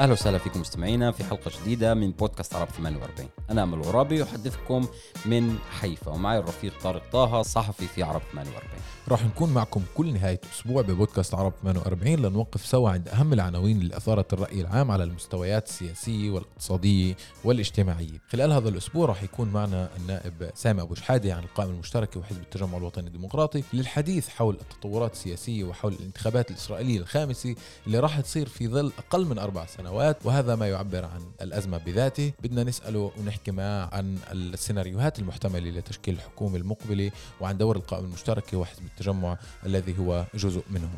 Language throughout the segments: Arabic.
أهلا وسهلا فيكم مستمعينا في حلقة جديدة من بودكاست عرب 48 أنا أمل عرابي أحدثكم من حيفا ومعي الرفيق طارق طه صحفي في عرب 48 راح نكون معكم كل نهاية أسبوع ببودكاست عرب 48 لنوقف سوا عند أهم العناوين اللي أثارت الرأي العام على المستويات السياسية والاقتصادية والاجتماعية. خلال هذا الأسبوع راح يكون معنا النائب سامي أبو شحادة عن القائمة المشتركة وحزب التجمع الوطني الديمقراطي للحديث حول التطورات السياسية وحول الانتخابات الإسرائيلية الخامسة اللي راح تصير في ظل أقل من أربع سنوات. وهذا ما يعبر عن الأزمة بذاته. بدنا نسأله ونحكي معه عن السيناريوهات المحتملة لتشكيل الحكومة المقبلة وعن دور القائمة المشتركة وحزب التجمع الذي هو جزء منه.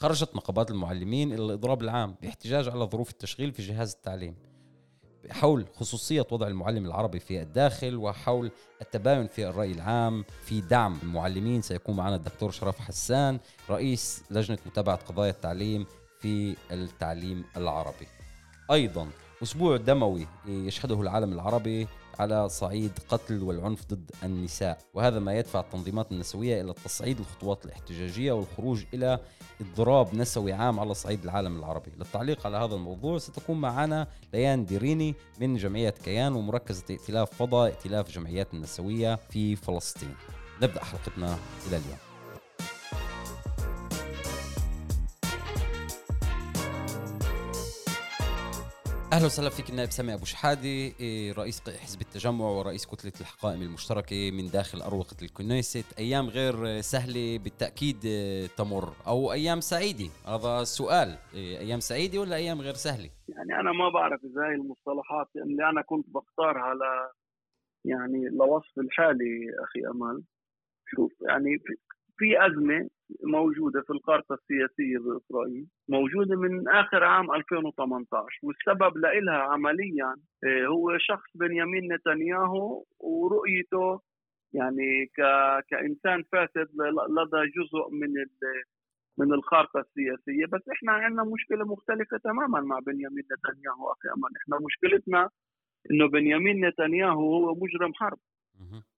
خرجت نقابات المعلمين إلى الإضراب العام باحتجاج على ظروف التشغيل في جهاز التعليم حول خصوصية وضع المعلم العربي في الداخل وحول التباين في الرأي العام في دعم المعلمين. سيكون معنا الدكتور شرف حسان رئيس لجنة متابعة قضايا التعليم في التعليم العربي. أيضا أسبوع دموي يشهده العالم العربي على صعيد قتل والعنف ضد النساء وهذا ما يدفع التنظيمات النسوية إلى تصعيد الخطوات الاحتجاجية والخروج إلى اضراب نسوي عام على صعيد العالم العربي. للتعليق على هذا الموضوع ستكون معنا ليان ديريني من جمعية كيان ومركزة ائتلاف فضاء ائتلاف جمعيات النسوية في فلسطين. نبدأ حلقتنا إلى اليوم. أهلا وسهلا فيك النائب سامي أبو شحاده إيه، رئيس حزب التجمع ورئيس كتلة الحقائم المشتركة من داخل أروقة الكنيست. أيام غير سهلة بالتأكيد إيه، تمر. أو أيام سعيدة؟ هذا السؤال إيه، أيام سعيدة ولا أيام غير سهلة؟ يعني أنا ما بعرف إذا هي المصطلحات اللي أنا كنت بختارها ل يعني لوصف الحالي أخي امل شوف يعني في أزمة موجودة في الخارطه السياسيه باسرائيل موجودة من آخر عام 2018 والسبب لها عمليا آه، هو شخص بنيامين نتنياهو ورؤيته يعني ك... كإنسان فاسد لدى جزء من ال... من الخارطة السياسية. بس إحنا عندنا مشكلة مختلفة تماما مع بنيامين نتنياهو أخي أمان. إحنا مشكلتنا إنه بنيامين نتنياهو هو مجرم حرب.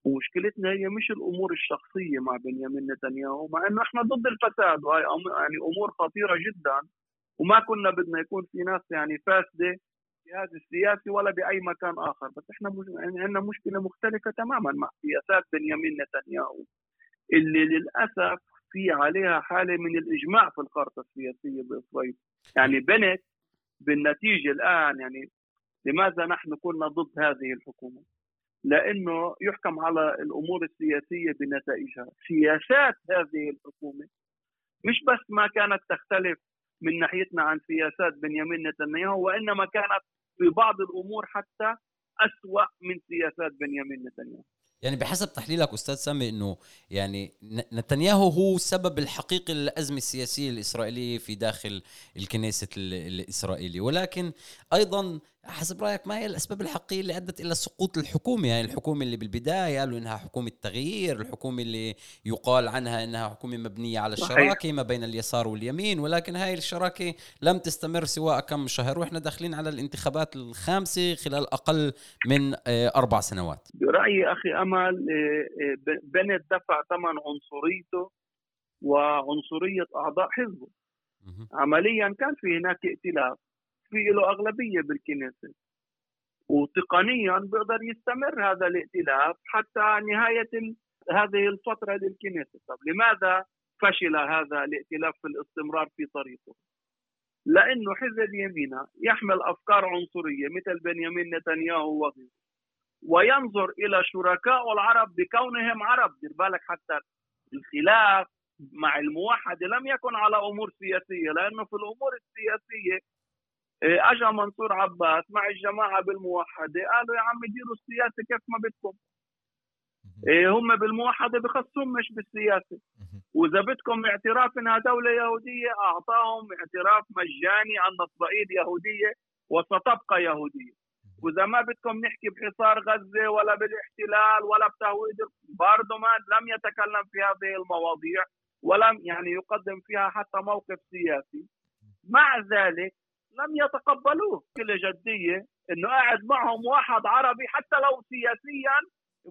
ومشكلتنا هي مش الأمور الشخصية مع بنيامين نتنياهو مع إنه إحنا ضد الفساد وهي يعني أمور خطيرة جدا وما كنا بدنا يكون في ناس يعني فاسدة هذا السياسي ولا بأي مكان آخر. بس إحنا يعني عندنا مشكلة مختلفة تماما مع سياسات بنيامين نتنياهو اللي للأسف في عليها حالة من الإجماع في الخارطة السياسية بإسرائيل. يعني بنت بالنتيجة الآن يعني لماذا نحن كنا ضد هذه الحكومة؟ لأنه يحكم على الأمور السياسية بنتائجها، سياسات هذه الحكومة مش بس ما كانت تختلف من ناحيتنا عن سياسات بنيامين نتنياهو وإنما كانت في بعض الأمور حتى أسوأ من سياسات بنيامين نتنياهو. يعني بحسب تحليلك أستاذ سامي إنه يعني نتنياهو هو السبب الحقيقي للأزمة السياسية الإسرائيلية في داخل الكنيسة الاسرائيلي ولكن أيضا حسب رأيك ما هي الأسباب الحقيقية اللي أدت إلى سقوط الحكومة؟ يعني الحكومة اللي بالبداية قالوا إنها حكومة تغيير الحكومة اللي يقال عنها إنها حكومة مبنية على الشراكة ما بين اليسار واليمين ولكن هاي الشراكة لم تستمر سواء كم شهر. وإحنا داخلين على الانتخابات الخامسة خلال أقل من آه، أربع سنوات. برأيي أخي أمل آه، آه، بنت دفع ثمن عنصريته وعنصرية أعضاء حزبه. عمليا كان في هناك ائتلاف. في له أغلبية بالكنيسة. وتقنيا بيقدر يستمر هذا الائتلاف حتى نهاية هذه الفترة للكنيسة. طب لماذا فشل هذا الائتلاف في الاستمرار في طريقه؟ لأنه حزب يمينه يحمل أفكار عنصرية مثل بنيامين نتنياهو وغيره وينظر إلى شركائه العرب بكونهم عرب. دير بالك حتى الخلاف مع الموحده لم يكن على أمور سياسية لأنه في الأمور السياسية إيه، اجى منصور عباس مع الجماعة بالموحدة. قالوا يا عم ديروا السياسة كيف ما بدكم. إيه هم بالموحدة بخصهم مش بالسياسة. وإذا بدكم اعتراف إنها دولة يهودية أعطاهم اعتراف مجاني ان اسرائيل يهودية وستبقى يهودية. وإذا ما بدكم نحكي بحصار غزة ولا بالاحتلال ولا بتهويد برضه ما لم يتكلم في هذه المواضيع ولم يعني يقدم فيها حتى موقف سياسي. مع ذلك لم يتقبلوه. بكل جدية إنه قاعد معهم واحد عربي حتى لو سياسيا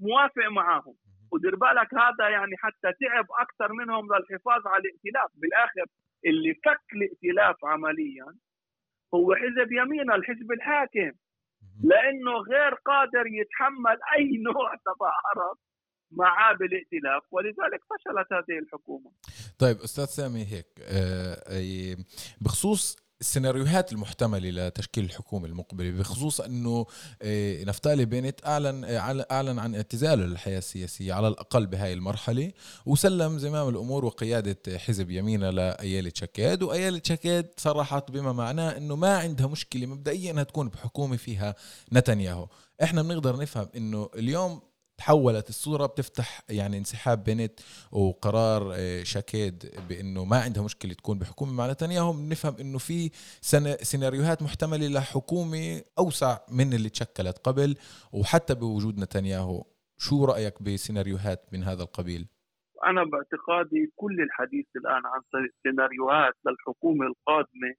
موافق معهم. ودير بالك هذا يعني حتى تعب أكثر منهم للحفاظ على الائتلاف. بالآخر اللي فك الائتلاف عمليا هو حزب يمين الحزب الحاكم. لأنه غير قادر يتحمل أي نوع تظاهرات معاه بالائتلاف. ولذلك فشلت هذه الحكومة. طيب أستاذ سامي هيك آه، بخصوص السيناريوهات المحتملة لتشكيل الحكومة المقبلة بخصوص إنه آه، نفتالي بينت أعلن آه، أعلن عن اعتزاله للحياة السياسية على الأقل بهاي المرحلة وسلم زمام الأمور وقيادة حزب يمينه لايالة شكاد وايالة شكاد صرحت بما معناه إنه ما عندها مشكلة مبدئيا إنها تكون بحكومة فيها نتنياهو. إحنا بنقدر نفهم إنه اليوم تحولت الصورة بتفتح يعني انسحاب بنت وقرار آه، شاكيد بإنه ما عندها مشكلة تكون بحكومة مع نتنياهو. بنفهم إنه في سيناريوهات محتملة لحكومة أوسع من اللي تشكلت قبل. وحتى بوجود نتنياهو شو رأيك بسيناريوهات من هذا القبيل؟ أنا باعتقادي كل الحديث الآن عن سيناريوهات للحكومة القادمة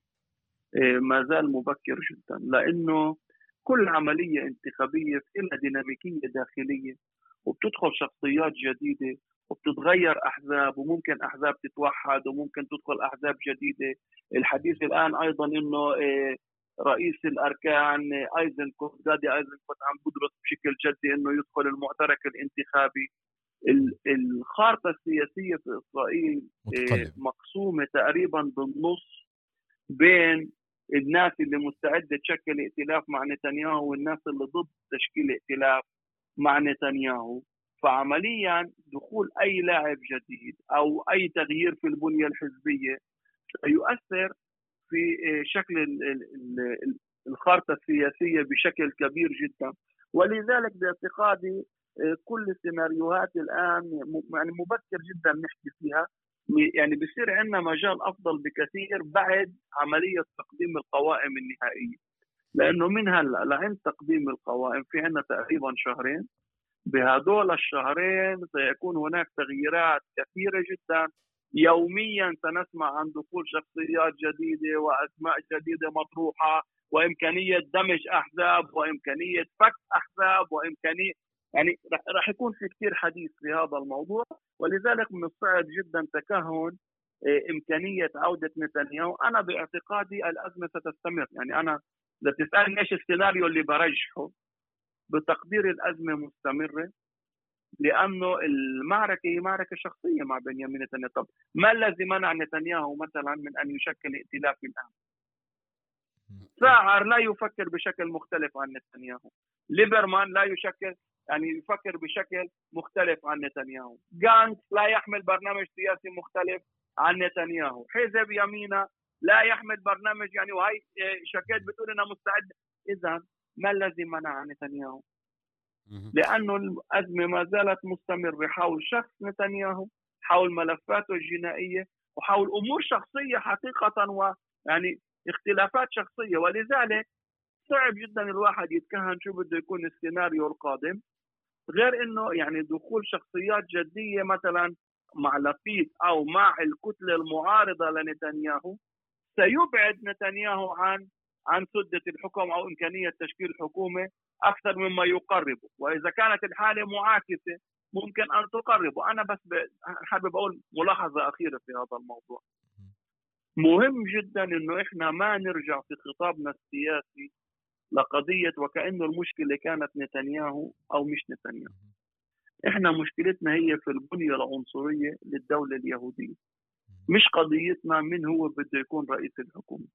آه، ما زال مبكر جدا. لأنه كل عملية انتخابية لها ديناميكية داخلية. وبتدخل شخصيات جديدة وبتتغير أحزاب وممكن أحزاب تتوحد وممكن تدخل أحزاب جديدة. الحديث الآن أيضا أنه آه، رئيس الأركان أيزنكوت دادي أيزنكوت عم بدرس بشكل جدي أنه يدخل المعترك الانتخابي. الخارطة السياسية في إسرائيل آه، مقسومة تقريبا بالنص بين الناس اللي مستعدة تشكل ائتلاف مع نتنياهو والناس اللي ضد تشكيل ائتلاف. مع نتنياهو فعمليا دخول أي لاعب جديد أو أي تغيير في البنية الحزبية يؤثر في شكل الخارطة السياسية بشكل كبير جدا. ولذلك باعتقادي كل السيناريوهات الآن يعني مبكر جدا نحكي فيها. يعني بصير عندنا مجال أفضل بكثير بعد عملية تقديم القوائم النهائية. لأنه من هلا لعند تقديم القوائم في عندنا تقريبا شهرين. بهدول الشهرين سيكون هناك تغييرات كثيرة جدا. يوميا سنسمع عن دخول شخصيات جديدة وأسماء جديدة مطروحة وإمكانية دمج أحزاب وإمكانية فك أحزاب وإمكانية يعني راح يكون في كثير حديث في هذا الموضوع. ولذلك من الصعب جدا تكهن آه، إمكانية عودة نتنياهو. أنا باعتقادي الأزمة ستستمر. يعني أنا إذا تسألني إيش السيناريو اللي برجحه بتقدير الأزمة مستمرة لأنه المعركة هي معركة شخصية مع بنيامين نتنياهو. طب ما الذي منع نتنياهو مثلا من أن يشكل ائتلاف الآن؟ ساعر لا يفكر بشكل مختلف عن نتنياهو. ليبرمان لا يشكل يعني يفكر بشكل مختلف عن نتنياهو. جانت لا يحمل برنامج سياسي مختلف عن نتنياهو. حزب يمينة لا يحمل برنامج يعني وهي شكيت بتقول إنها مستعد إذا ما الذي منع نتنياهو؟ لأنه الأزمة ما زالت مستمرة. حول شخص نتنياهو حول ملفاته الجنائية وحول أمور شخصية حقيقة ويعني اختلافات شخصية. ولذلك صعب جدا الواحد يتكهن شو بده يكون السيناريو القادم. غير إنه يعني دخول شخصيات جدية مثلا مع لفيت أو مع الكتلة المعارضة لنتنياهو. سيبعد نتنياهو عن عن سدة الحكم أو إمكانية تشكيل حكومة أكثر مما يقربه، وإذا كانت الحالة معاكسة ممكن أن تقربه، أنا بس حابب أقول ملاحظة أخيرة في هذا الموضوع. مهم جدا إنه إحنا ما نرجع في خطابنا السياسي لقضية وكأنه المشكلة كانت نتنياهو أو مش نتنياهو. إحنا مشكلتنا هي في البنية العنصرية للدولة اليهودية. مش قضيتنا من هو بده يكون رئيس الحكومة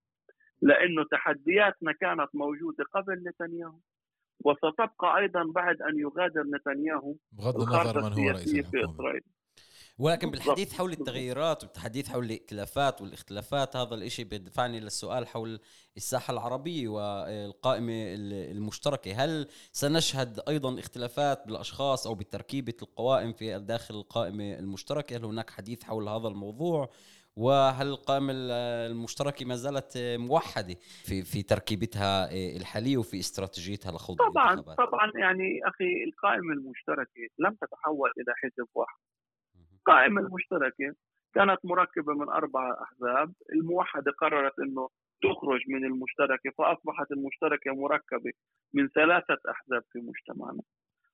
لأنه تحدياتنا كانت موجودة قبل نتنياهو وستبقى أيضا بعد أن يغادر نتنياهو بغض النظر من هو رئيس في إسرائيل. ولكن بالحديث حول التغيرات والحديث حول الائتلافات والإختلافات هذا الإشي بيدفعني للسؤال حول الساحة العربية والقائمة المشتركة. هل سنشهد أيضا اختلافات بالأشخاص أو بتركيبة القوائم في داخل القائمة المشتركة؟ هل هناك حديث حول هذا الموضوع؟ وهل القائمة المشتركة ما زالت موحدة في في تركيبتها الحالية وفي استراتيجيتها لخوض طبعا طبعا. يعني أخي القائمة المشتركة لم تتحول إلى حزب واحد. القائمة المشتركة. كانت مركبة من أربعة أحزاب. الموحدة قررت أنه تخرج من المشتركة فأصبحت المشتركة مركبة من ثلاثة أحزاب في مجتمعنا.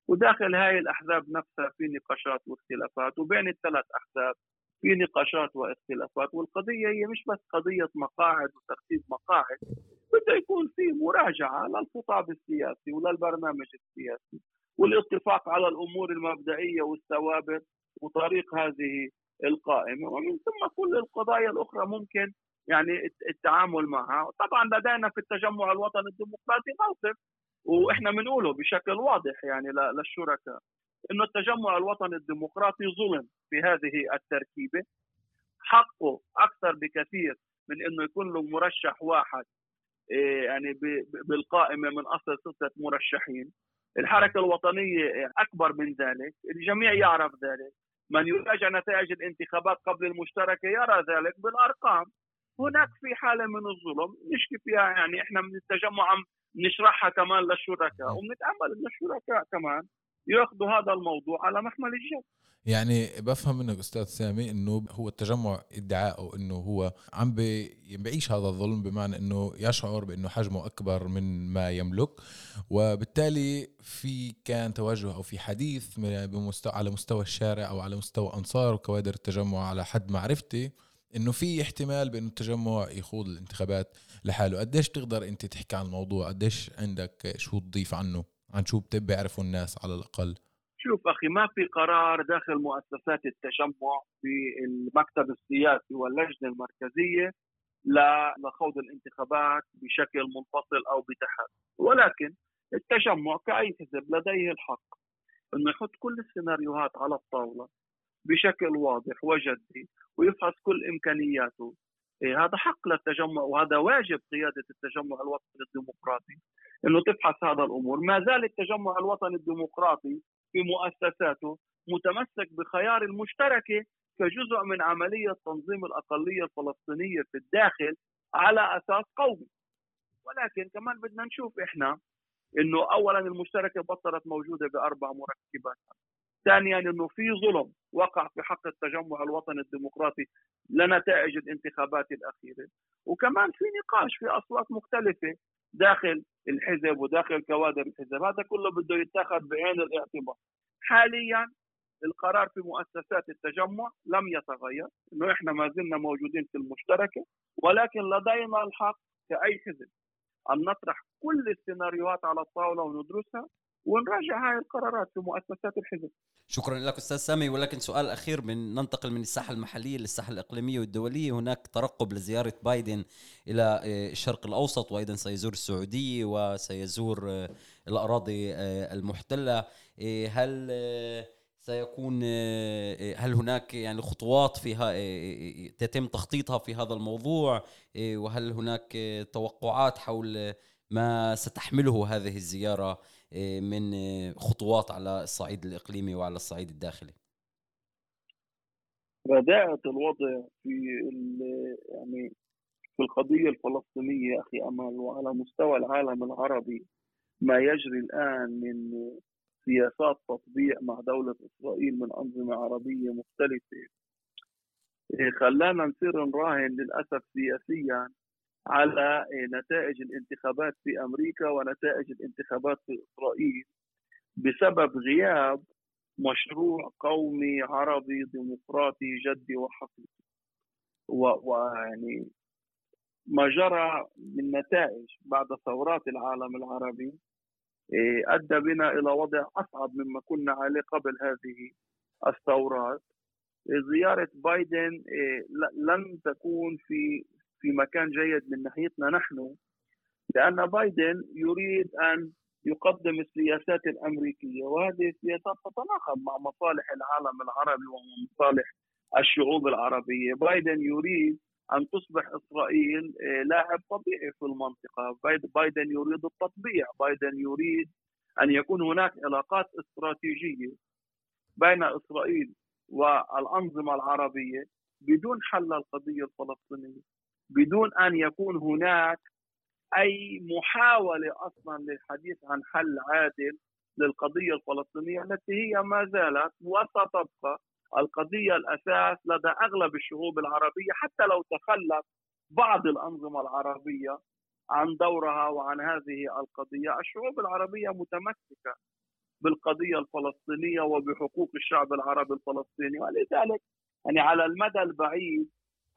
وداخل هاي الأحزاب نفسها في نقاشات واختلافات وبين الثلاث أحزاب في نقاشات واختلافات. والقضية هي مش بس قضية مقاعد وترتيب مقاعد بده يكون في مراجعة للخطاب السياسي وللبرنامج السياسي والاتفاق على الأمور المبدئية والثوابت وطريق هذه القائمة. ومن ثم كل القضايا الأخرى ممكن يعني التعامل معها. طبعا لدينا في التجمع الوطني الديمقراطي موقف وإحنا بنقوله بشكل واضح يعني للشركاء. إنه التجمع الوطني الديمقراطي ظلم في هذه التركيبة. حقه أكثر بكثير من إنه يكون له مرشح واحد إيه، يعني بالقائمة من أصل ستة مرشحين. الحركة الوطنية أكبر من ذلك. الجميع يعرف ذلك. من يراجع نتائج الانتخابات قبل المشتركة يرى ذلك بالأرقام. هناك في حالة من الظلم نشكي فيها يعني إحنا من التجمع عم نشرحها كمان للشركاء وبنتامل إن الشركاء كمان ياخذوا هذا الموضوع على محمل الجد يعني بفهم منك أستاذ سامي إنه هو التجمع ادعائه إنه هو عم بيعيش هذا الظلم بمعنى إنه يشعر بإنه حجمه أكبر من ما يملك. وبالتالي في كان توجه أو في حديث بمستوى على مستوى الشارع أو على مستوى أنصار وكوادر التجمع على حد معرفتي إنه في احتمال بإنه التجمع يخوض الانتخابات لحاله. قديش تقدر أنت تحكي عن الموضوع؟ قديش عندك شو تضيف عنه؟ عن شو بيعرفوا الناس على الأقل؟ شوف أخي ما في قرار داخل مؤسسات التجمع في المكتب السياسي واللجنة المركزية لخوض الانتخابات بشكل منفصل أو بتحد ولكن التجمع كأي حزب لديه الحق إنه يحط كل السيناريوهات على الطاولة بشكل واضح وجدي ويفحص كل إمكانياته. إيه هذا حق للتجمع وهذا واجب قيادة التجمع الوطني الديمقراطي. إنه تفحص هذا الأمور، ما زال التجمع الوطني الديمقراطي في مؤسساته متمسك بخيار المشتركة كجزء من عملية تنظيم الأقلية الفلسطينية في الداخل على أساس قومي. ولكن كمان بدنا نشوف إحنا إنه اولا المشتركة بطلت موجودة بأربع مركبات. ثانيا إنه في ظلم وقع في حق التجمع الوطني الديمقراطي لنتائج الانتخابات الأخيرة. وكمان في نقاش في أصوات مختلفة داخل الحزب وداخل كوادر الحزب. هذا كله بده يتاخذ بعين الاعتبار. حاليا القرار في مؤسسات التجمع لم يتغير إنه إحنا ما زلنا موجودين في المشتركة ولكن لدينا الحق كأي حزب أن نطرح كل السيناريوهات على الطاولة وندرسها ونراجع هاي القرارات في مؤسسات الحزب. شكرا لك أستاذ سامي. ولكن سؤال أخير من ننتقل من الساحة المحلية للساحة الإقليمية والدولية. هناك ترقب لزيارة بايدن إلى آه، الشرق الأوسط وأيضا سيزور السعودية وسيزور آه، الأراضي آه، المحتلة. هل سيكون هل هناك يعني خطوات فيها تتم تخطيطها في هذا الموضوع؟ وهل هناك توقعات حول ما ستحمله هذه الزيارة من خطوات على الصعيد الإقليمي وعلى الصعيد الداخلي؟ رداءة الوضع في يعني في القضية الفلسطينية أخي أمل وعلى مستوى العالم العربي ما يجري الآن من سياسات تطبيع مع دولة إسرائيل من أنظمة عربية مختلفة. خلانا نصير نراهن للأسف سياسيا على نتائج الانتخابات في أمريكا ونتائج الانتخابات في إسرائيل بسبب غياب مشروع قومي عربي ديمقراطي جدي وحقيقي. ويعني ما جرى من نتائج بعد ثورات العالم العربي إيه، أدى بنا إلى وضع أصعب مما كنا عليه قبل هذه الثورات. زيارة بايدن إيه، لن تكون في في مكان جيد من ناحيتنا نحن لأن بايدن يريد أن يقدم السياسات الأمريكية وهذه السياسات تتناقض مع مصالح العالم العربي ومصالح الشعوب العربية. بايدن يريد أن تصبح إسرائيل آه، لاعب طبيعي في المنطقة. بايدن يريد التطبيع. بايدن يريد أن يكون هناك علاقات استراتيجية بين إسرائيل والأنظمة العربية بدون حل القضية الفلسطينية. بدون أن يكون هناك أي محاولة أصلا للحديث عن حل عادل للقضية الفلسطينية التي هي ما زالت وستبقى. القضية الأساس لدى أغلب الشعوب العربية حتى لو تخلت بعض الأنظمة العربية عن دورها وعن هذه القضية، الشعوب العربية متمسكة بالقضية الفلسطينية وبحقوق الشعب العربي الفلسطيني. ولذلك يعني على المدى البعيد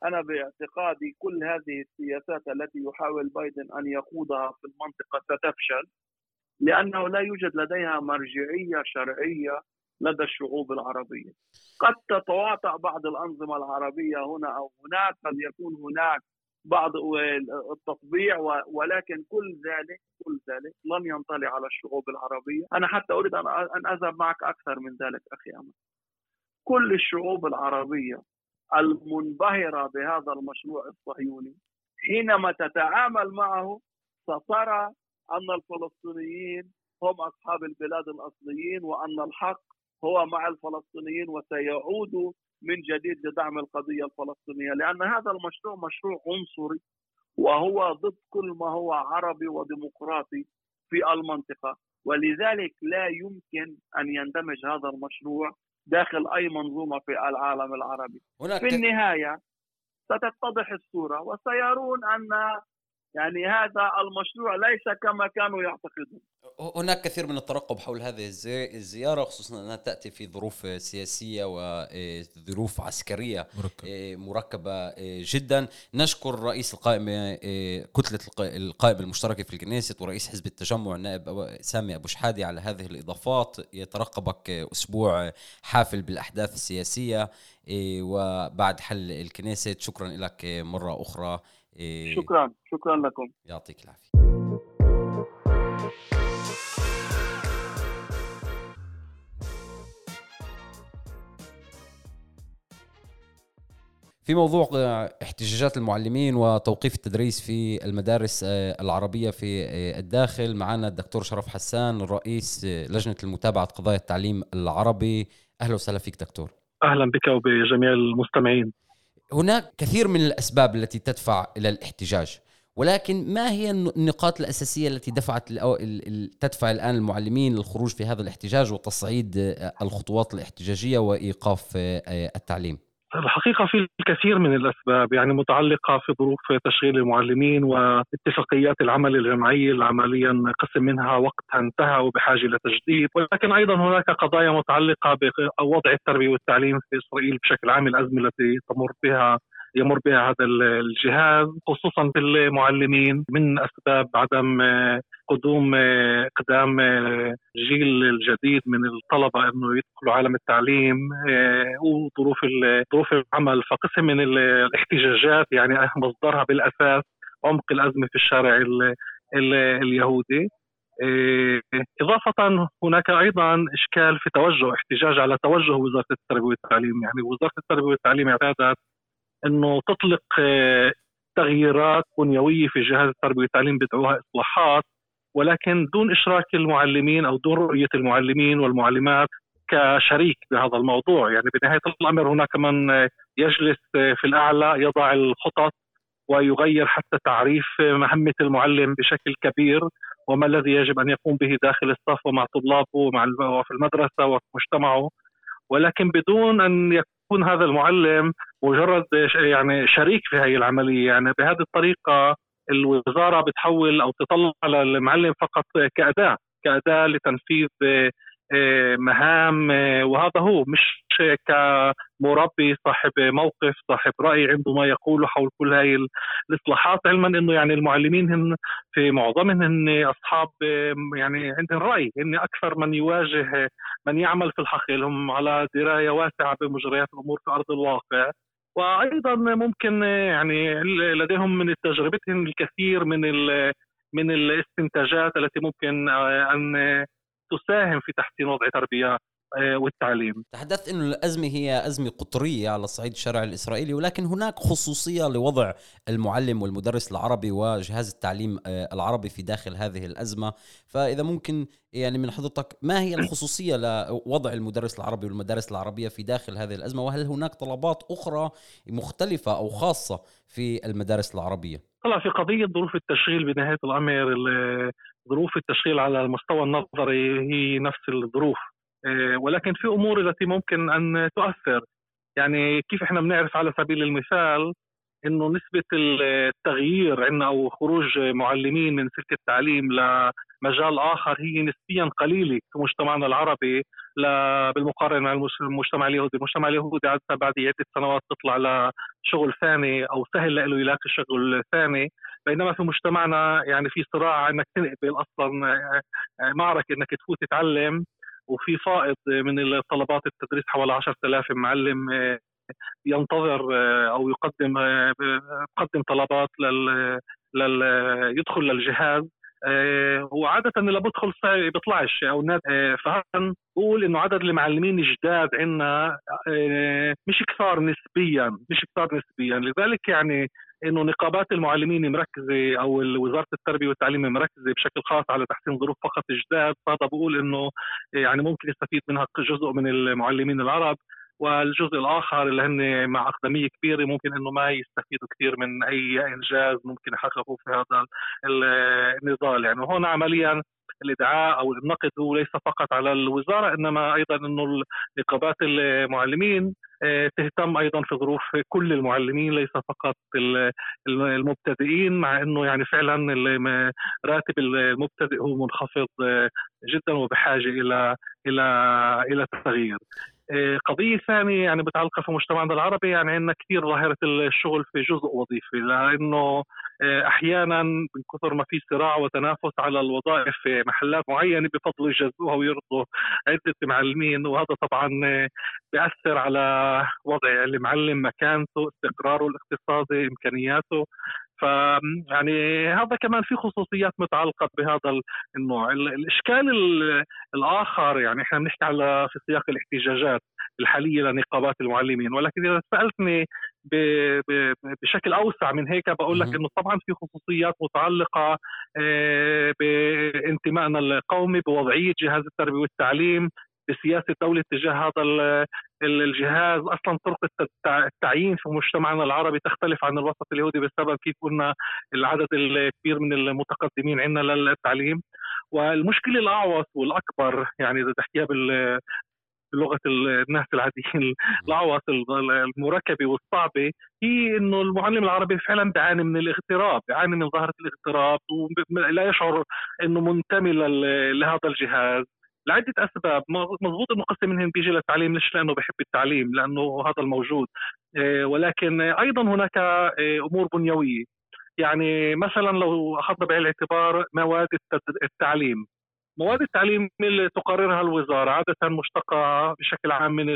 أنا باعتقادي كل هذه السياسات التي يحاول بايدن أن يقودها في المنطقة ستفشل لأنه لا يوجد لديها مرجعية شرعية لدى الشعوب العربية. قد تتواطأ بعض الأنظمة العربية هنا أو هناك، قد يكون هناك بعض التطبيع ولكن كل ذلك كل ذلك لن ينطلي على الشعوب العربية، أنا حتى أريد أن أذهب معك أكثر من ذلك أخي امل. كل الشعوب العربية المنبهرة بهذا المشروع الصهيوني. حينما تتعامل معه سترى أن الفلسطينيين هم أصحاب البلاد الأصليين وأن الحق هو مع الفلسطينيين وسيعود من جديد لدعم القضية الفلسطينية. لأن هذا المشروع مشروع عنصري وهو ضد كل ما هو عربي وديمقراطي في المنطقة. ولذلك لا يمكن أن يندمج هذا المشروع داخل أي منظومة في العالم العربي. هناك في النهاية ستتضح الصورة وسيرون أن يعني هذا المشروع ليس كما كانوا يعتقدون. هناك كثير من الترقب حول هذه الزيارة خصوصا أنها تأتي في ظروف سياسية وظروف عسكرية مركبة, مركبة جدا. نشكر رئيس القائمة كتلة القائمة المشتركة في الكنيست ورئيس حزب التجمع النائب سامي أبو شحادي على هذه الإضافات. يترقبك أسبوع حافل بالأحداث السياسية وبعد حل الكنيست. شكرا لك مرة أخرى. إيه شكرا شكرا لكم. يعطيك العافية. في موضوع احتجاجات المعلمين وتوقيف التدريس في المدارس آه، العربية في آه، الداخل. معنا الدكتور شرف حسان رئيس لجنة المتابعة قضايا التعليم العربي. أهلا وسهلا فيك دكتور. أهلا بك وبجميع المستمعين. هناك كثير من الأسباب التي تدفع إلى الاحتجاج ولكن ما هي النقاط الأساسية التي دفعت تدفع الآن المعلمين للخروج في هذا الاحتجاج وتصعيد الخطوات الاحتجاجية وإيقاف التعليم؟ الحقيقة في الكثير من الأسباب يعني متعلقة في ظروف تشغيل المعلمين واتفاقيات العمل الجمعيه اللي عمليا قسم منها وقتها انتهى وبحاجة لتجديد ولكن أيضا هناك قضايا متعلقة بوضع التربية والتعليم في إسرائيل بشكل عام الأزمة التي تمر بها يمر بها هذا الجهاز خصوصا في المعلمين من أسباب عدم قدوم إقدام الجيل الجديد من الطلبة إنه يدخلوا عالم التعليم وظروف ظروف العمل. فقسم من الاحتجاجات يعني مصدرها بالأساس عمق الأزمة في الشارع اليهودي. إضافة هناك أيضا إشكال في توجه احتجاج على توجه وزارة التربية والتعليم. يعني وزارة التربية والتعليم اعتادت إنه تطلق آه، تغييرات بنيوية في جهاز التربية والتعليم بدعوها إصلاحات ولكن دون إشراك المعلمين أو دون رؤية المعلمين والمعلمات كشريك بهذا الموضوع. يعني بنهاية الأمر هناك من يجلس في الأعلى يضع الخطط ويغير حتى تعريف مهمة المعلم بشكل كبير وما الذي يجب أن يقوم به داخل الصف ومع طلابه ومع وفي المدرسة وفي مجتمعه. ولكن بدون أن يكون هذا المعلم مجرد يعني شريك في هذه العملية. يعني بهذه الطريقة الوزارة بتحول أو تطلع على المعلم فقط كأداة كأداة لتنفيذ آه، مهام آه، وهذا هو مش كمربي صاحب موقف صاحب رأي عنده ما يقوله حول كل هاي الإصلاحات علما إنه يعني المعلمين هن في معظمهم هن أصحاب آه، يعني عندهم رأي هن أكثر من يواجه من يعمل في الحقل هم على دراية واسعة بمجريات الأمور في أرض الواقع. وأيضا ممكن يعني لديهم من تجربتهم الكثير من من الاستنتاجات التي ممكن أن تساهم في تحسين وضع التربيه آه، والتعليم. تحدثت أن الأزمة هي أزمة قطرية على صعيد الشارع الإسرائيلي ولكن هناك خصوصية لوضع المعلم والمدرس العربي وجهاز التعليم آه، العربي في داخل هذه الأزمة. فإذا ممكن يعني من حضرتك ما هي الخصوصية لوضع المدرس العربي والمدارس العربية في داخل هذه الأزمة؟ وهل هناك طلبات أخرى مختلفة أو خاصة في المدارس العربية؟ طلع في قضية ظروف التشغيل بنهاية الأمر ظروف التشغيل على المستوى النظري هي نفس الظروف. آه، ولكن في أمور التي ممكن أن تؤثر. يعني كيف إحنا بنعرف على سبيل المثال إنه نسبة التغيير عندنا أو خروج معلمين من سلك التعليم مجال آخر هي نسبيا قليلة في مجتمعنا العربي بالمقارنة مع المجتمع اليهودي، المجتمع اليهودي عادة بعد عدة سنوات تطلع لشغل ثاني أو سهل له يلاقي شغل ثاني، بينما في مجتمعنا يعني في صراع إنك تنقبل أصلا آه، معركة إنك تفوت تتعلم. وفي فائض من طلبات التدريس حوالي 10000 معلم آه، ينتظر آه، أو يقدم يقدم طلبات لل لل يدخل للجهاز وعادة اللي بدخل بيطلعش أو فهنقول إنه عدد المعلمين الجداد عندنا مش كثار نسبيا مش كثار نسبيا. لذلك يعني إنه نقابات المعلمين مركزة أو وزارة التربية والتعليم مركزة بشكل خاص على تحسين ظروف فقط الجداد فهذا بقول إنه يعني ممكن يستفيد منها جزء من المعلمين العرب والجزء الآخر اللي هن مع أقدمية كبيرة ممكن إنه ما يستفيدوا كثير من أي إنجاز ممكن يحققوه في هذا النضال. يعني هون عمليا الإدعاء أو النقد هو ليس فقط على الوزارة إنما أيضا إنه نقابات المعلمين تهتم أيضا في ظروف كل المعلمين ليس فقط المبتدئين مع إنه يعني فعلا راتب المبتدئ هو منخفض آه، جدا وبحاجة إلى إلى إلى تغيير. آه، قضية ثانية يعني متعلقة في مجتمعنا العربي يعني عندنا كثير ظاهرة الشغل في جزء وظيفي لأنه آه، أحيانا من كثر ما في صراع وتنافس على الوظائف في محلات معينة بفضل يجذبوها ويرضوا عدة معلمين وهذا طبعا آه، بيأثر على وضع المعلم مكانته استقراره الاقتصادي إمكانياته. ف يعني هذا كمان في خصوصيات متعلقة بهذا النوع الإشكال الآخر يعني إحنا بنحكي على في سياق الاحتجاجات الحالية لنقابات المعلمين. ولكن إذا سألتني بشكل أوسع من هيك. بقول لك إنه طبعا في خصوصيات متعلقة آه، بانتمائنا القومي بوضعية جهاز التربية والتعليم بسياسة الدولة تجاه هذا الجهاز. أصلا طرق التعيين في مجتمعنا العربي تختلف عن الوسط اليهودي بسبب كيف قلنا العدد الكبير من المتقدمين عندنا للتعليم. والمشكلة الأعوص والأكبر يعني إذا تحكيها بلغه الناس العاديين الاعوص المركبة والصعبة هي إنه المعلم العربي فعلا بيعاني من الاغتراب، بيعاني من ظاهرة الاغتراب ولا يشعر إنه منتمي لهذا الجهاز، لعدة أسباب مضبوط إنه قسم منهم بيجي للتعليم مش لأنه بحب التعليم لأنه هذا الموجود. آه، ولكن أيضا هناك آه، أمور بنيوية. يعني مثلا لو أخذنا بعين الاعتبار مواد التعليم. مواد التعليم اللي تقررها الوزارة عادة مشتقة بشكل عام من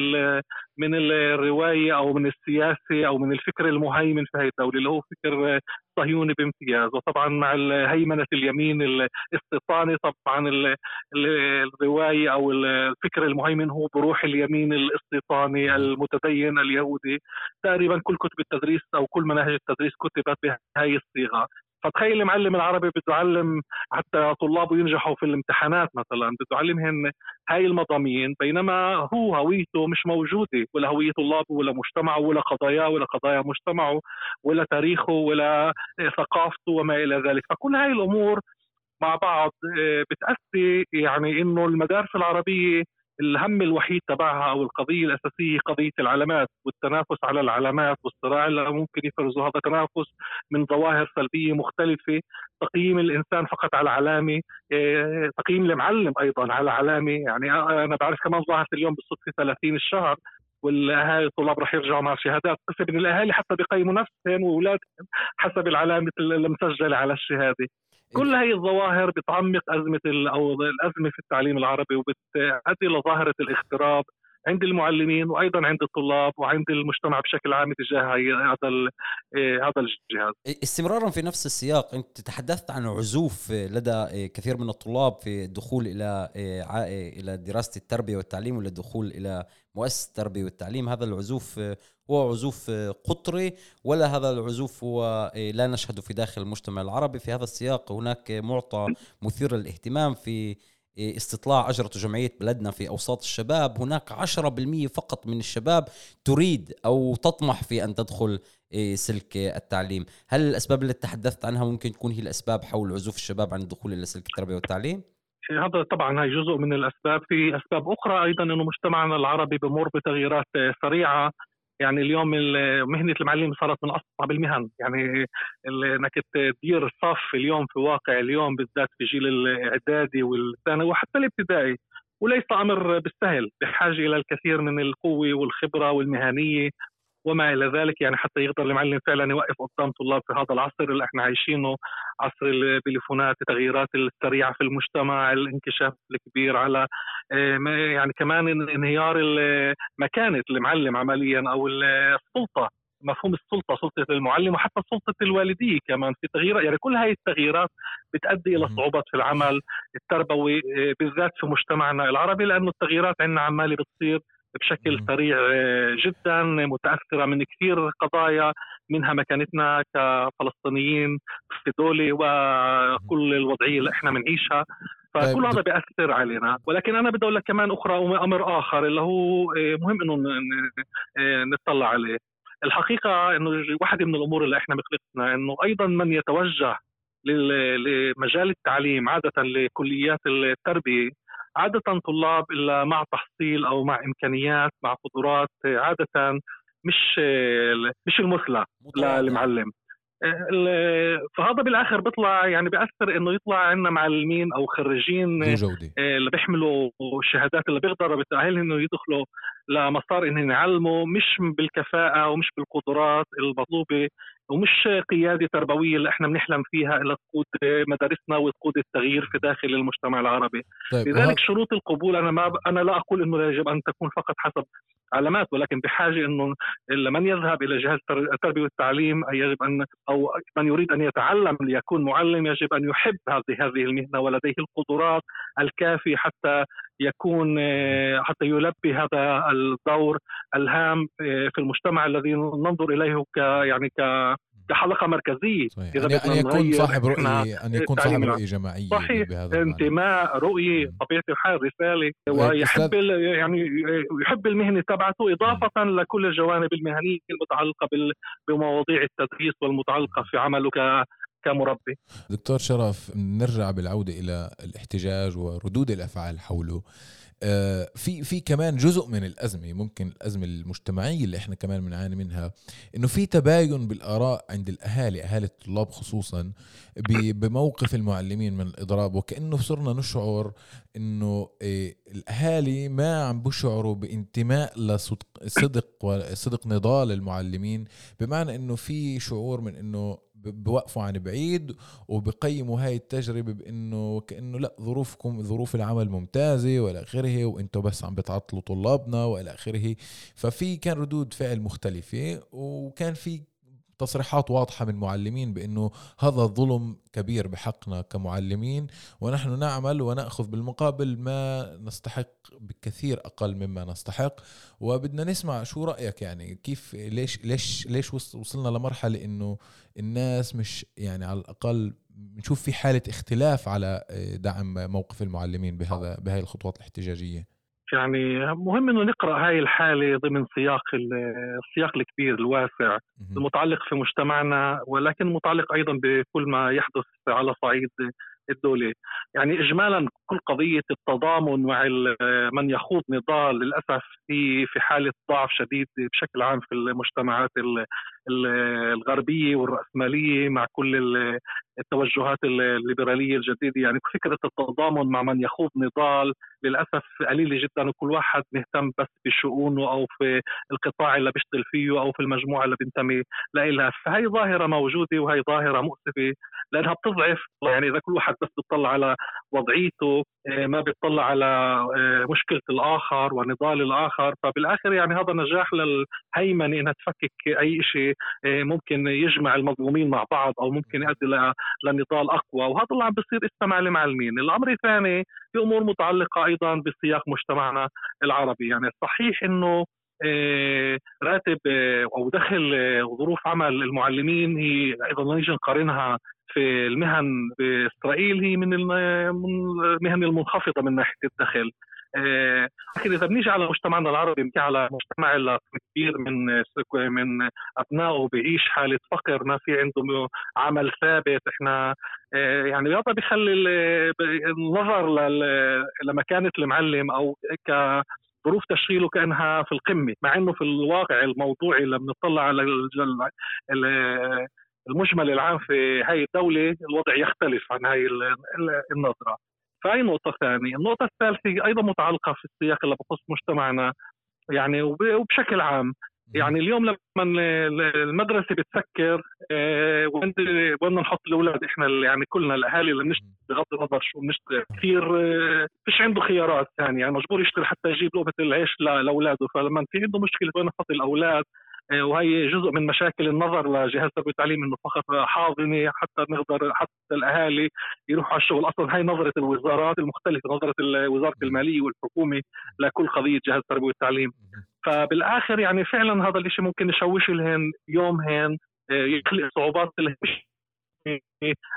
من الرواية أو من السياسة أو من الفكر المهيمن في هذه الدولة اللي هو فكر صهيوني بامتياز. وطبعا مع هيمنه اليمين الاستيطاني طبعا الرواية أو الفكر المهيمن هو بروح اليمين الاستيطاني المتدين اليهودي. تقريبا كل كتب التدريس أو كل مناهج التدريس كتبت بهذه الصيغة. فتخيل المعلم العربي بده يعلم حتى طلابه ينجحوا في الامتحانات مثلا بده يعلمهم هاي المضامين بينما هو هويته مش موجودة ولا هوية طلابه ولا مجتمعه ولا قضاياه ولا قضايا مجتمعه ولا تاريخه ولا ثقافته وما إلى ذلك. فكل هاي الأمور مع بعض آه، بتأثي يعني إنه المدارس العربية الهم الوحيد تبعها أو القضية الأساسية قضية العلامات والتنافس على العلامات والصراع اللي ممكن يفرزوا هذا تنافس من ظواهر سلبية مختلفة. تقييم الإنسان فقط على علامة إيه، تقييم المعلم أيضا على علامة. يعني أنا بعرف كمان ظاهرة اليوم بالصدفة 30 الشهر والأهالي الطلاب رح يرجعوا مع شهادات قسم من الأهالي حتى بيقيموا نفسهم وأولادهم حسب العلامة المسجلة على الشهادة. كل هي الظواهر بتعمق أزمة أو الأزمة في التعليم العربي وبتؤدي لظاهرة الاغتراب. عند المعلمين وأيضا عند الطلاب وعند المجتمع بشكل عام تجاه هذا إيه، هذا الجهاز. استمرارا في نفس السياق. أنت تحدثت عن عزوف لدى كثير من الطلاب في الدخول إلى إيه، إلى دراسة التربية والتعليم والدخول إلى مؤسسة التربية والتعليم. هذا العزوف هو عزوف قطري ولا هذا العزوف هو لا نشهده في داخل المجتمع العربي. في هذا السياق هناك معطى مثير للاهتمام في استطلاع أجرته جمعية بلدنا في أوساط الشباب. هناك 10% فقط من الشباب تريد أو تطمح في أن تدخل سلك التعليم. هل الأسباب اللي تحدثت عنها ممكن تكون هي الأسباب حول عزوف الشباب عن الدخول إلى سلك التربية والتعليم؟ هذا طبعا هي جزء من الأسباب. في أسباب أخرى أيضا إنه مجتمعنا العربي بمر بتغييرات سريعة. يعني اليوم مهنة المعلم صارت من أصعب المهن. يعني إنك تدير صف اليوم في واقع اليوم بالذات في جيل الإعدادي والثانوي وحتى الابتدائي. وليس أمر بالسهل بحاجة إلى الكثير من القوة والخبرة والمهنية. وما إلى ذلك يعني حتى يقدر المعلم فعلا يوقف قدام طلاب في هذا العصر اللي إحنا عايشينه عصر التليفونات التغييرات السريعة في المجتمع الانكشاف الكبير على آه، يعني كمان انهيار مكانة المعلم عمليا أو السلطة مفهوم السلطة سلطة المعلم وحتى سلطة الوالديه كمان في تغيير يعني كل هذه التغييرات بتؤدي إلى صعوبات في العمل التربوي آه، بالذات في مجتمعنا العربي لأنه التغييرات عندنا عمالة بتصير بشكل سريع آه، جدا متأثرة من كثير قضايا منها مكانتنا كفلسطينيين في دولة وكل الوضعية اللي إحنا بنعيشها فكل طيب، هذا بيأثر علينا. ولكن أنا بدي أقول لك كمان أخرى أمر آخر اللي هو آه، مهم إنه آه، نطلع عليه. الحقيقة إنه واحدة من الأمور اللي إحنا بقلقنا إنه أيضا من يتوجه لمجال التعليم عادة لكليات التربية عادة طلاب إلا مع تحصيل أو مع إمكانيات مع قدرات عادة مش مش المثلى للمعلم فهذا بالآخر بيطلع يعني بيأثر إنه يطلع عندنا معلمين أو خريجين آه، اللي بيحملوا الشهادات اللي بيقدروا بتاهلهم إنه يدخلوا لمسار إنهم يعلموا مش بالكفاءة ومش بالقدرات المطلوبة. ومش قيادة تربوية اللي إحنا بنحلم فيها إلا تقود مدارسنا وتقود التغيير في داخل المجتمع العربي. طيب لذلك شروط القبول أنا ما أنا لا أقول إنه يجب أن تكون فقط حسب علامات ولكن بحاجة إنه من يذهب إلى جهاز التربية والتعليم يجب ان أو من يريد أن يتعلم ليكون معلم يجب أن يحب هذه هذه المهنة ولديه القدرات الكافية حتى يكون حتى يلبي هذا الدور الهام في المجتمع الذي ننظر إليه ك يعني ك كحلقة مركزية. صحيح. إذا يعني أن يكون صاحب رؤية أن يكون صاحب رؤية جماعية صحيح. انتماء رؤية طبيعة الحال رسالة ويحب يعني يحب المهنة تبعته إضافة لكل الجوانب المهنية المتعلقة بمواضيع التدريس والمتعلقة في عمله ك كمربي. دكتور شرف نرجع بالعودة إلى الاحتجاج وردود الأفعال حوله. آه، في في كمان جزء من الأزمة ممكن الأزمة المجتمعية اللي إحنا كمان بنعاني منها إنه في تباين بالآراء عند الأهالي أهالي الطلاب خصوصا بموقف المعلمين من الإضراب وكأنه صرنا نشعر إنه آه، الأهالي ما عم بشعروا بانتماء لصدق صدق نضال المعلمين بمعنى إنه في شعور من إنه بوقفوا عن بعيد وبقيموا هاي التجربة بأنه كأنه لأ ظروفكم ظروف العمل ممتازة وإلى آخره وأنتم بس عم بتعطلوا طلابنا وإلى آخره. ففي كان ردود فعل مختلفة وكان في تصريحات واضحة من معلمين بأنه هذا ظلم كبير بحقنا كمعلمين ونحن نعمل ونأخذ بالمقابل ما نستحق بكثير أقل مما نستحق. وبدنا نسمع شو رأيك يعني؟ كيف ليش ليش ليش وصلنا لمرحلة إنه الناس مش يعني على الأقل بنشوف في حالة اختلاف على دعم موقف المعلمين بهذا بهاي الخطوات الاحتجاجية؟ يعني مهم إنه نقرأ هاي الحالة ضمن سياق السياق الكبير الواسع المتعلق في مجتمعنا ولكن متعلق أيضا بكل ما يحدث على صعيد الدولة. يعني إجمالا كل قضية التضامن مع من يخوض نضال للأسف في في حالة ضعف شديد بشكل عام في المجتمعات الغربية والرأسمالية مع كل التوجهات الليبرالية الجديدة. يعني فكرة التضامن مع من يخوض نضال للأسف قليلة جدا وكل واحد مهتم بس بشؤونه أو في القطاع اللي بيشتغل فيه أو في المجموعة اللي بينتمي لها فهي ظاهرة موجودة وهي ظاهرة مؤسفة لأنها بتضعف. يعني إذا كل واحد بس بيطلع على وضعيته آه، ما بيطلع على آه، مشكلة الآخر ونضال الآخر. فبالآخر يعني هذا نجاح للهيمنة إنها تفكك أي شيء ممكن يجمع المظلومين مع بعض أو ممكن يؤدي لنضال أقوى. وهذا اللي عم بيصير استمع لمعلمين. الأمر الثاني في أمور متعلقة أيضا بسياق مجتمعنا العربي. يعني صحيح إنه آه، راتب آه، أو دخل ظروف عمل المعلمين هي أيضا نيجي نقارنها في المهن بإسرائيل هي من المهن المنخفضة من ناحية الدخل. لكن إذا بنيجي على مجتمعنا العربي بنحكي على مجتمع كبير من من أبنائه بيعيش حالة فقر ما في عنده عمل ثابت إحنا يعني هذا بيخلي النظر لمكانة المعلم أو ك ظروف تشغيله كأنها في القمة مع إنه في الواقع الموضوعي لما نطلع على المجمل العام في هاي الدولة الوضع يختلف عن هاي النظرة. فهي نقطة ثانية؟ النقطة الثالثة أيضا متعلقة في السياق اللي بخص مجتمعنا يعني وبشكل عام. يعني اليوم لما المدرسة بتفكر آه، وين بدنا نحط الأولاد؟ إحنا يعني كلنا الأهالي اللي بنشتري بغض النظر شو بنشتري كثير آه، فيش عنده خيارات ثانية. يعني مجبور يشتري حتى يجيب لقمة العيش لأولاده. فلما في عنده مشكلة وين نحط الأولاد؟ آه، وهي جزء من مشاكل النظر لجهاز التربيه والتعليم إنه فقط حاضنة حتى نقدر حتى الأهالي يروحوا على الشغل. أصلا هاي نظرة الوزارات المختلفة نظرة وزارة المالية والحكومة لكل قضية جهاز التربيه والتعليم. فبالآخر يعني فعلا هذا الشيء ممكن يشوش لهم يومهن آه، يخلق صعوبات لهم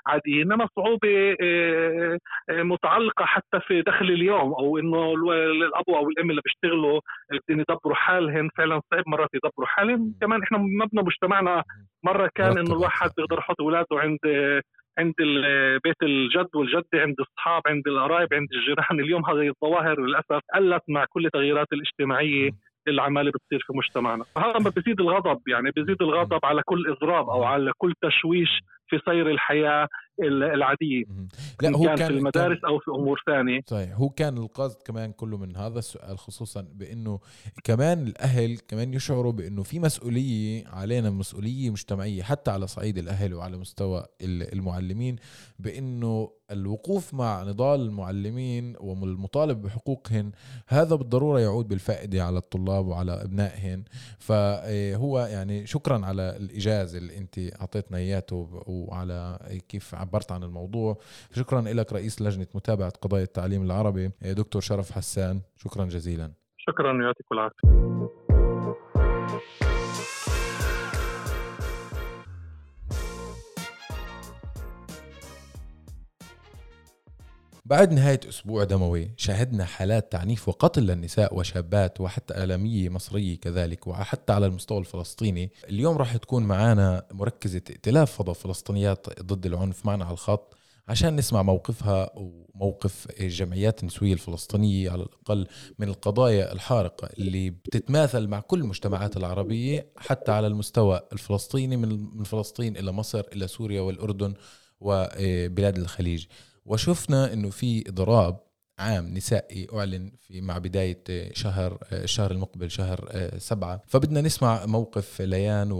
عادية إنما صعوبة آه، آه، متعلقة حتى في دخل اليوم أو إنه الأبو أو الأم اللي بيشتغلوا بدهم يدبروا حالهم فعلا صعب مرات يدبروا حالهم. كمان إحنا مبنى مجتمعنا مرة كان إنه الواحد بيقدر يحط أولاده عند عند بيت الجد والجدة عند الأصحاب عند القرايب عند الجيران. اليوم هذه الظواهر للأسف قلت مع كل التغييرات الاجتماعية اللي عمالة بتصير في مجتمعنا. فهذا ما بزيد الغضب يعني بزيد الغضب على كل إضراب أو على كل تشويش في سير الحياة العادية لا هو كان, كان في المدارس كان أو في أمور ثانية. صحيح هو كان القصد كمان كله من هذا السؤال خصوصا بإنه كمان الأهل كمان يشعروا بإنه في مسؤولية علينا مسؤولية مجتمعية حتى على صعيد الأهل وعلى مستوى المعلمين بإنه الوقوف مع نضال المعلمين والمطالب بحقوقهن هذا بالضرورة يعود بالفائدة على الطلاب وعلى أبنائهن. فهو يعني شكرا على الإجازة اللي أنت أعطيتنا إياته وعلى كيف عبرت عن الموضوع. شكرا لك رئيس لجنة متابعة قضايا التعليم العربي دكتور شرف حسان. شكرا جزيلا. شكرا يعطيكم العافية. بعد نهاية أسبوع دموي شاهدنا حالات تعنيف وقتل للنساء وشابات وحتى آلامية مصرية كذلك وحتى على المستوى الفلسطيني. اليوم راح تكون معنا مركزة ائتلاف فضاء فلسطينيات ضد العنف معنا على الخط عشان نسمع موقفها وموقف الجمعيات النسوية الفلسطينية على الأقل من القضايا الحارقة اللي بتتماثل مع كل المجتمعات العربية حتى على المستوى الفلسطيني من فلسطين إلى مصر إلى سوريا والأردن وبلاد الخليج. وشفنا إنه في إضراب عام نسائي أعلن في مع بداية شهر الشهر المقبل شهر سبعة. فبدنا نسمع موقف ليان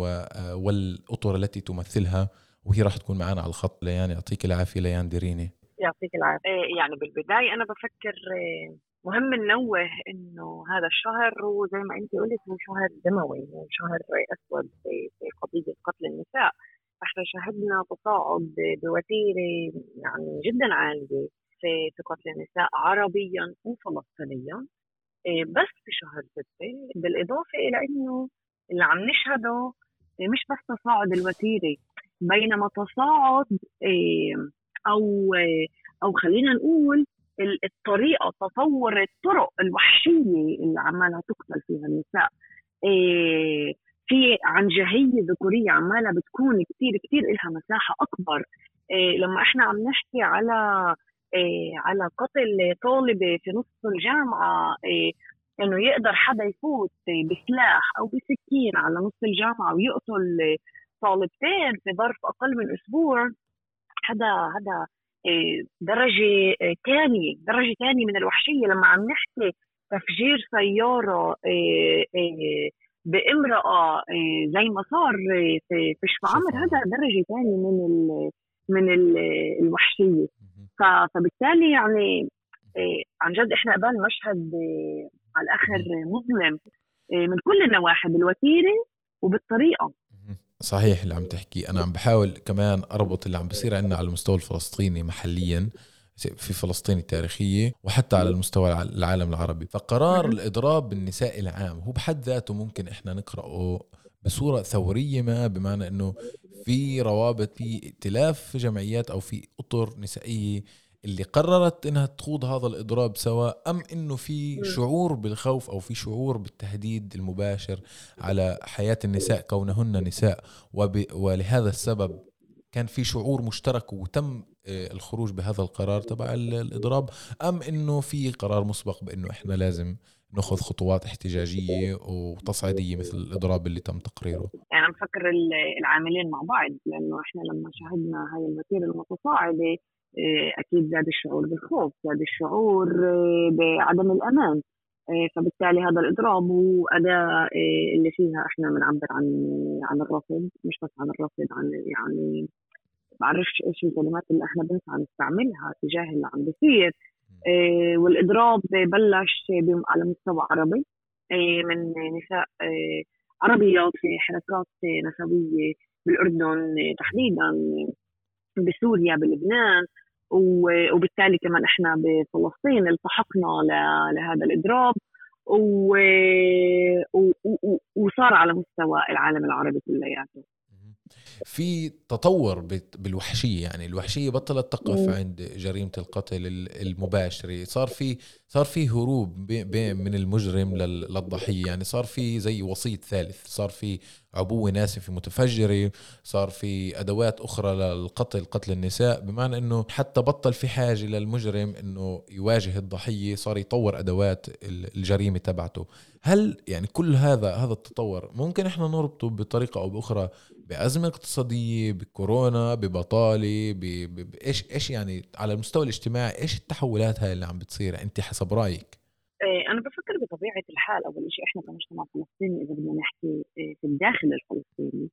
والأطر التي تمثلها وهي راح تكون معنا على الخط. ليان يعطيك العافية. ليان ديريني. يعطيك العافية. إيه، يعني بالبداية أنا بفكر إيه، مهم ننوه إنه هذا الشهر هو زي ما انت قلت هو شهر دموي هو شهر أسود في قضيه قتل النساء. إحنا شهدنا تصاعد بوتيرة يعني جدا عالية في في قتل النساء عربيا وفلسطينيا إيه، بس في شهر ستة بالإضافة إلى أنه اللي عم نشهده إيه، مش بس تصاعد الوتيرة بينما تصاعد إيه، أو أو خلينا نقول الطريقة تطور الطرق الوحشية اللي عمالها تقتل فيها النساء في عنجهيه ذكورية عمالة بتكون كثير كثير لها مساحة أكبر. إيه لما إحنا عم نحكي على إيه على قتل طالبه في نص الجامعة إيه إنه يقدر حدا يفوت بسلاح أو بسكين على نص الجامعة ويقتل طالبتين في ظرف أقل من أسبوع هذا هذا إيه درجة ثانية درجة ثانية من الوحشية. لما عم نحكي تفجير إيه إيه بامرأة آه، زي ما صار آه، في في شفعمر هذا درجة ثانية من ال من ال الوحشية. فبالتالي يعني آه، عن جد إحنا قبل مشهد على الآخر مظلم من كل النواحي بالوتيرة وبالطريقة. صحيح اللي عم تحكي. أنا عم بحاول كمان أربط اللي عم بصير عندنا على المستوى الفلسطيني محليا. في فلسطين التاريخية وحتى على المستوى العالم العربي. فقرار الإضراب بالنساء العام هو بحد ذاته ممكن إحنا نقرأه بصورة ثورية ما بمعنى أنه في روابط في ائتلاف جمعيات أو في أطر نسائية اللي قررت إنها تخوض هذا الإضراب سواء أم إنه في شعور بالخوف أو في شعور بالتهديد المباشر على حياة النساء كونهن نساء. ولهذا السبب كان في شعور مشترك وتم الخروج بهذا القرار تبع الإضراب أم إنه في قرار مسبق بإنه إحنا لازم نأخذ خطوات احتجاجية وتصعيدية مثل الإضراب اللي تم تقريره؟ يعني بفكر العاملين مع بعض لأنه إحنا لما شاهدنا هاي الوتيره المتصاعدة آه، أكيد زاد الشعور بالخوف زاد الشعور آه، بعدم الأمان آه، فبالتالي هذا الإضراب هو اداه اللي فيها إحنا بنعبر عن عن الرفض مش بس عن الرفض عن يعني بعرفش إيش الكلمات اللي إحنا بنسعى نستعملها تجاه اللي عم بيصير. والإضراب بلش على مستوى عربي. من نساء عربيات في حركات نسوية بالأردن تحديدا بسوريا بلبنان. وبالتالي كمان إحنا بفلسطين التحقنا لهذا الإضراب. وصار على مستوى العالم العربي كلياته. في تطور بالوحشية يعني الوحشية بطلت تقف عند جريمة القتل المباشرة. صار في صار في هروب من المجرم للضحية يعني صار في زي وسيط ثالث صار في عبوه ناسفه متفجره صار في أدوات أخرى للقتل قتل النساء بمعنى إنه حتى بطل في حاجة للمجرم إنه يواجه الضحية صار يطور أدوات الجريمة تبعته. هل يعني كل هذا هذا التطور ممكن إحنا نربطه بطريقة أو بأخرى بأزمة اقتصادية بكورونا ببطالة بايش إيش يعني على المستوى الاجتماعي إيش التحولات هاي اللي عم بتصير؟ أنت حسب رأيك. بطبيعه الحال أول شيء إحنا كمجتمع فلسطيني إذا بدنا نحكي إيه، في الداخل الفلسطيني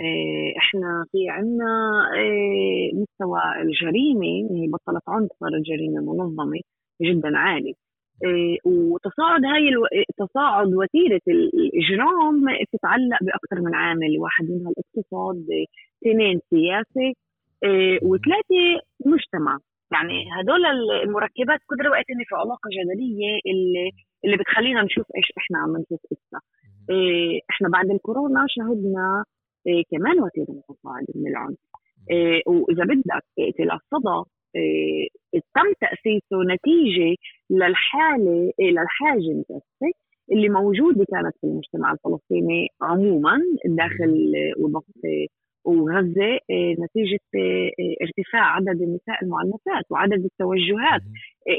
إيه، إحنا في عنا مستوى الجريمة هي بطلت عنف صارت جريمه منظمة جدا عالي. وتصاعد هاي ألو... تصاعد وتيرة الإجرام تتعلق بأكثر من عامل واحد منها الاقتصاد اثنين سياسة وثلاثة مجتمع. يعني هدول المركبات كل وقت في علاقة جدلية اللي اللي بتخلينا نشوف إيش إحنا عم نشوف اسا إيه إحنا بعد الكورونا شهدنا إيه كمان وتيرة متصاعده من العنف إيه وإذا بدك ائتلاف صدى إيه تم تأسيسه نتيجة للحالة إيه للحاجة المتاسسه اللي موجودة كانت في المجتمع الفلسطيني عموما داخل وضفه وغزه آه، نتيجة آه، آه، ارتفاع عدد النساء المعنفات وعدد التوجهات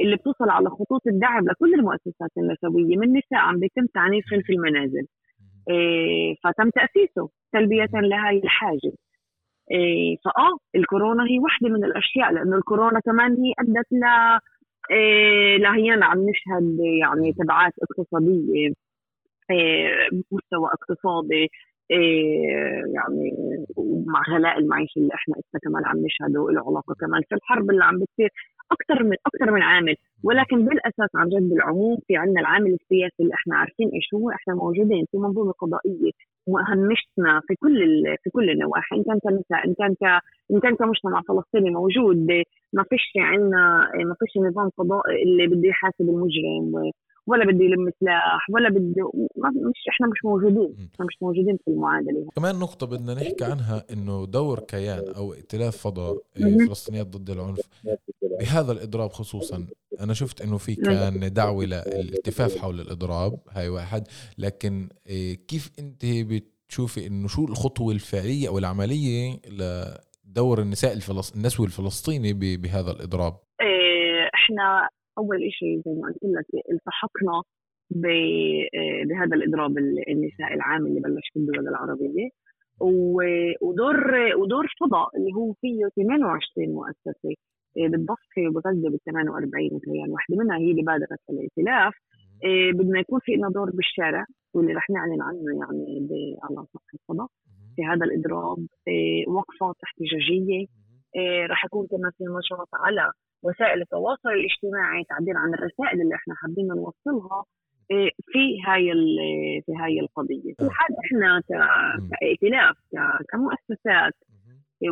اللي بتوصل على خطوط الدعم لكل المؤسسات النسوية من نساء عم بيتم تعنيفهم في المنازل. فتم تأسيسه تلبية لهي الحاجة. فآه الكورونا هي واحدة من الأشياء لأنه الكورونا كمان هي أدت ل لهينا عم نشهد يعني تبعات اقتصادية مستوى اقتصادي يعني مع غلاء المعيشة اللي إحنا اسا كمان عم نشهده له علاقة كمان في الحرب اللي عم بتصير أكثر من أكثر من عامل. ولكن بالأساس عن جد بالعموم في عندنا العامل السياسي اللي إحنا عارفين إيش هو إحنا موجودين في منظومة قضائية مهمشتنا في كل في كل النواحي. إن كان كنساء إن كان ك إن كان كمجتمع فلسطيني موجود ما فيش عندنا ما فيش نظام قضائي اللي بده يحاسب المجرم. ولا بده يلم سلاح ولا بده مش إحنا مش موجودين. إحنا مش موجودين في المعادلة كمان نقطة بدنا نحكي عنها إنه دور كيان أو ائتلاف فضاء الفلسطينيات ضد العنف بهذا الإضراب خصوصا. أنا شفت إنه في كان دعوة للالتفاف حول الإضراب هاي واحد. لكن إيه، كيف أنت بتشوفي إنه شو الخطوة الفعلية أو العملية لدور النساء الفلسط... النسوي الفلسطيني بهذا الإضراب؟ إيه، إحنا أول شيء زي ما قلت لك التحقنا بهذا الإضراب النسائي العام اللي بلش في الدول العربيه ودور ودور فضاء اللي هو فيه 28 مؤسسة آه، بالضفه وبغزه بال 48 متهيألي واحدة. منها هي اللي بادرت الائتلاف. آه، بدنا يكون في لنا دور بالشارع واللي رح نعلن عنه يعني على سطح الفضاء. في هذا الإضراب آه، وقفات احتجاجية رح يكون كمان في نشاط على وسائل التواصل الاجتماعي تعبير عن الرسائل اللي إحنا حابين نوصلها إيه، في هاي في هاي القضية. في حال إحنا كائتلاف كمؤسسات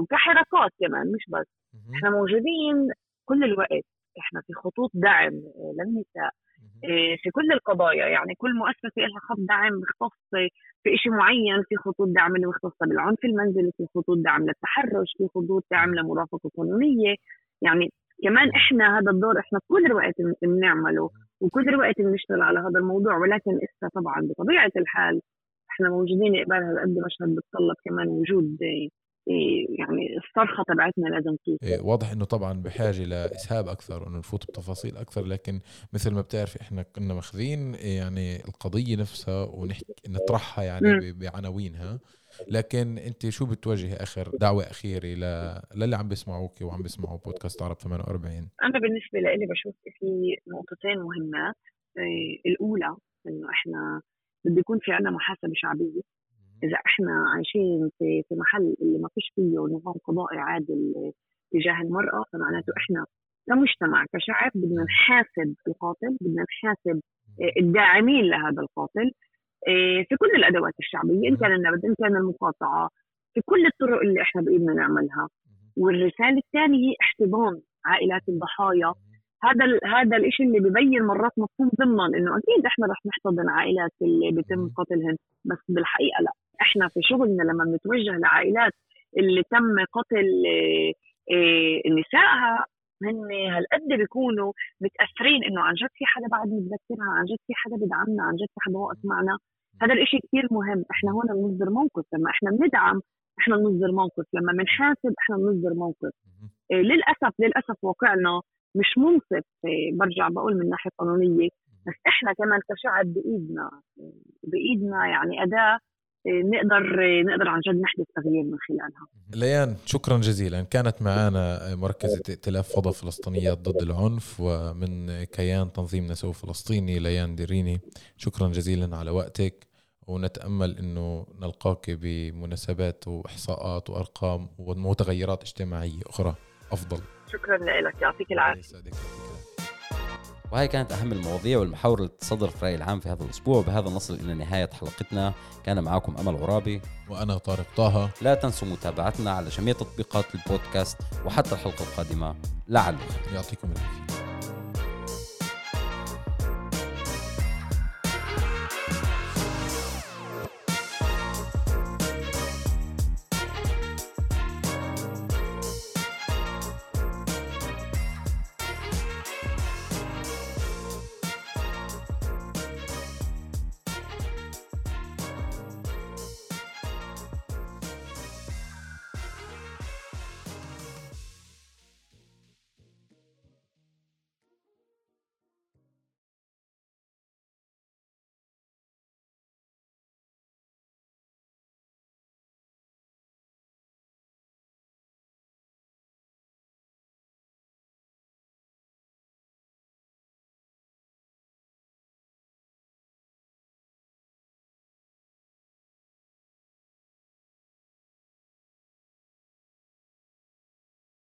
وكحركات كمان مش بس. إحنا موجودين كل الوقت. إحنا في خطوط دعم للنساء إيه، في كل القضايا. يعني كل مؤسسة لها خط دعم مختص في شيء معين في خطوط دعم اللي مختصة بالعنف المنزلي في خطوط دعم للتحرش في خطوط دعم لمرافقة قانونية. يعني كمان إحنا هذا الدور إحنا كل الوقت بنعمله وكل الوقت بنشتغل على هذا الموضوع ولكن إسا طبعا بطبيعة الحال إحنا موجودين قبال هالقد مشهد بتطلب كمان وجود إيه، يعني الصرخة تبعتنا لازم توصل إيه، واضح إنه طبعا بحاجة لإسهاب أكثر وإنه نفوت بتفاصيل أكثر لكن مثل ما بتعرفي إحنا كنا ماخذين إيه، يعني القضية نفسها ونحكي نطرحها يعني بعناوينها. لكن انت شو بتوجهي آخر دعوة أخيرة ل... للي عم بيسمعوك وعم بيسمعوا بودكاست عرب 48 أنا بالنسبة لي بشوف في نقطتين مهمات. إيه، الأولى إنه إحنا بده يكون في عنا محاسبة شعبية. إذا إحنا عايشين في في محل اللي ما فيش فيه نظام قضائي عادل تجاه المرأة فمعناته إحنا كمجتمع كشعب بدنا نحاسب القاتل بدنا نحاسب الداعمين لهذا القاتل. في كل الأدوات الشعبية إن كان النبذ إن كان المقاطعة في كل الطرق اللي إحنا بايدنا نعملها. والرسالة الثانية هي احتضان عائلات الضحايا. هذا ال- هذا الشيء اللي ببين مرات مفهوم ضمن إنه أكيد إحنا رح نحتضن عائلات اللي بيتم. قتلهن بس بالحقيقة لا. إحنا في شغلنا لما بنتوجه لعائلات اللي تم قتل آه، آه، نسائها هن هالقد بيكونوا متأثرين إنه عن جد في حدا بعد متذكرها عن جد في حدا بدعمنا عن جد في حدا واقف معنا. هذا الإشي كثير مهم. إحنا هون بنصدر موقف. لما إحنا بندعم إحنا بنصدر موقف. لما بنحاسب إحنا بنصدر موقف. إيه، للأسف للأسف واقعنا مش منصف. إيه، برجع بقول من ناحية قانونية. بس إحنا كمان كشعب بإيدنا بإيدنا يعني أداة إيه، نقدر إيه، نقدر عن جد نحدث تغيير من خلالها. ليان شكرا جزيلا. كانت معنا مركزة ائتلاف فضا فلسطينيات ضد العنف ومن كيان تنظيم نسو فلسطيني ليان ديريني شكرا جزيلا على وقتك. ونتأمل أنه نلقاك بمناسبات وإحصاءات وأرقام ومتغيرات اجتماعية أخرى. أفضل. شكرا لك. يعطيك العافية. يسعدك، يعطيك العافية. وهي كانت أهم المواضيع والمحاور اللي تصدر في الرأي العام في هذا الأسبوع. وبهذا نصل إلى نهاية حلقتنا. كان معكم أمل عرابي وأنا طارق طه. لا تنسوا متابعتنا على جميع تطبيقات البودكاست وحتى الحلقة القادمة. لعل يعطيكم العافية.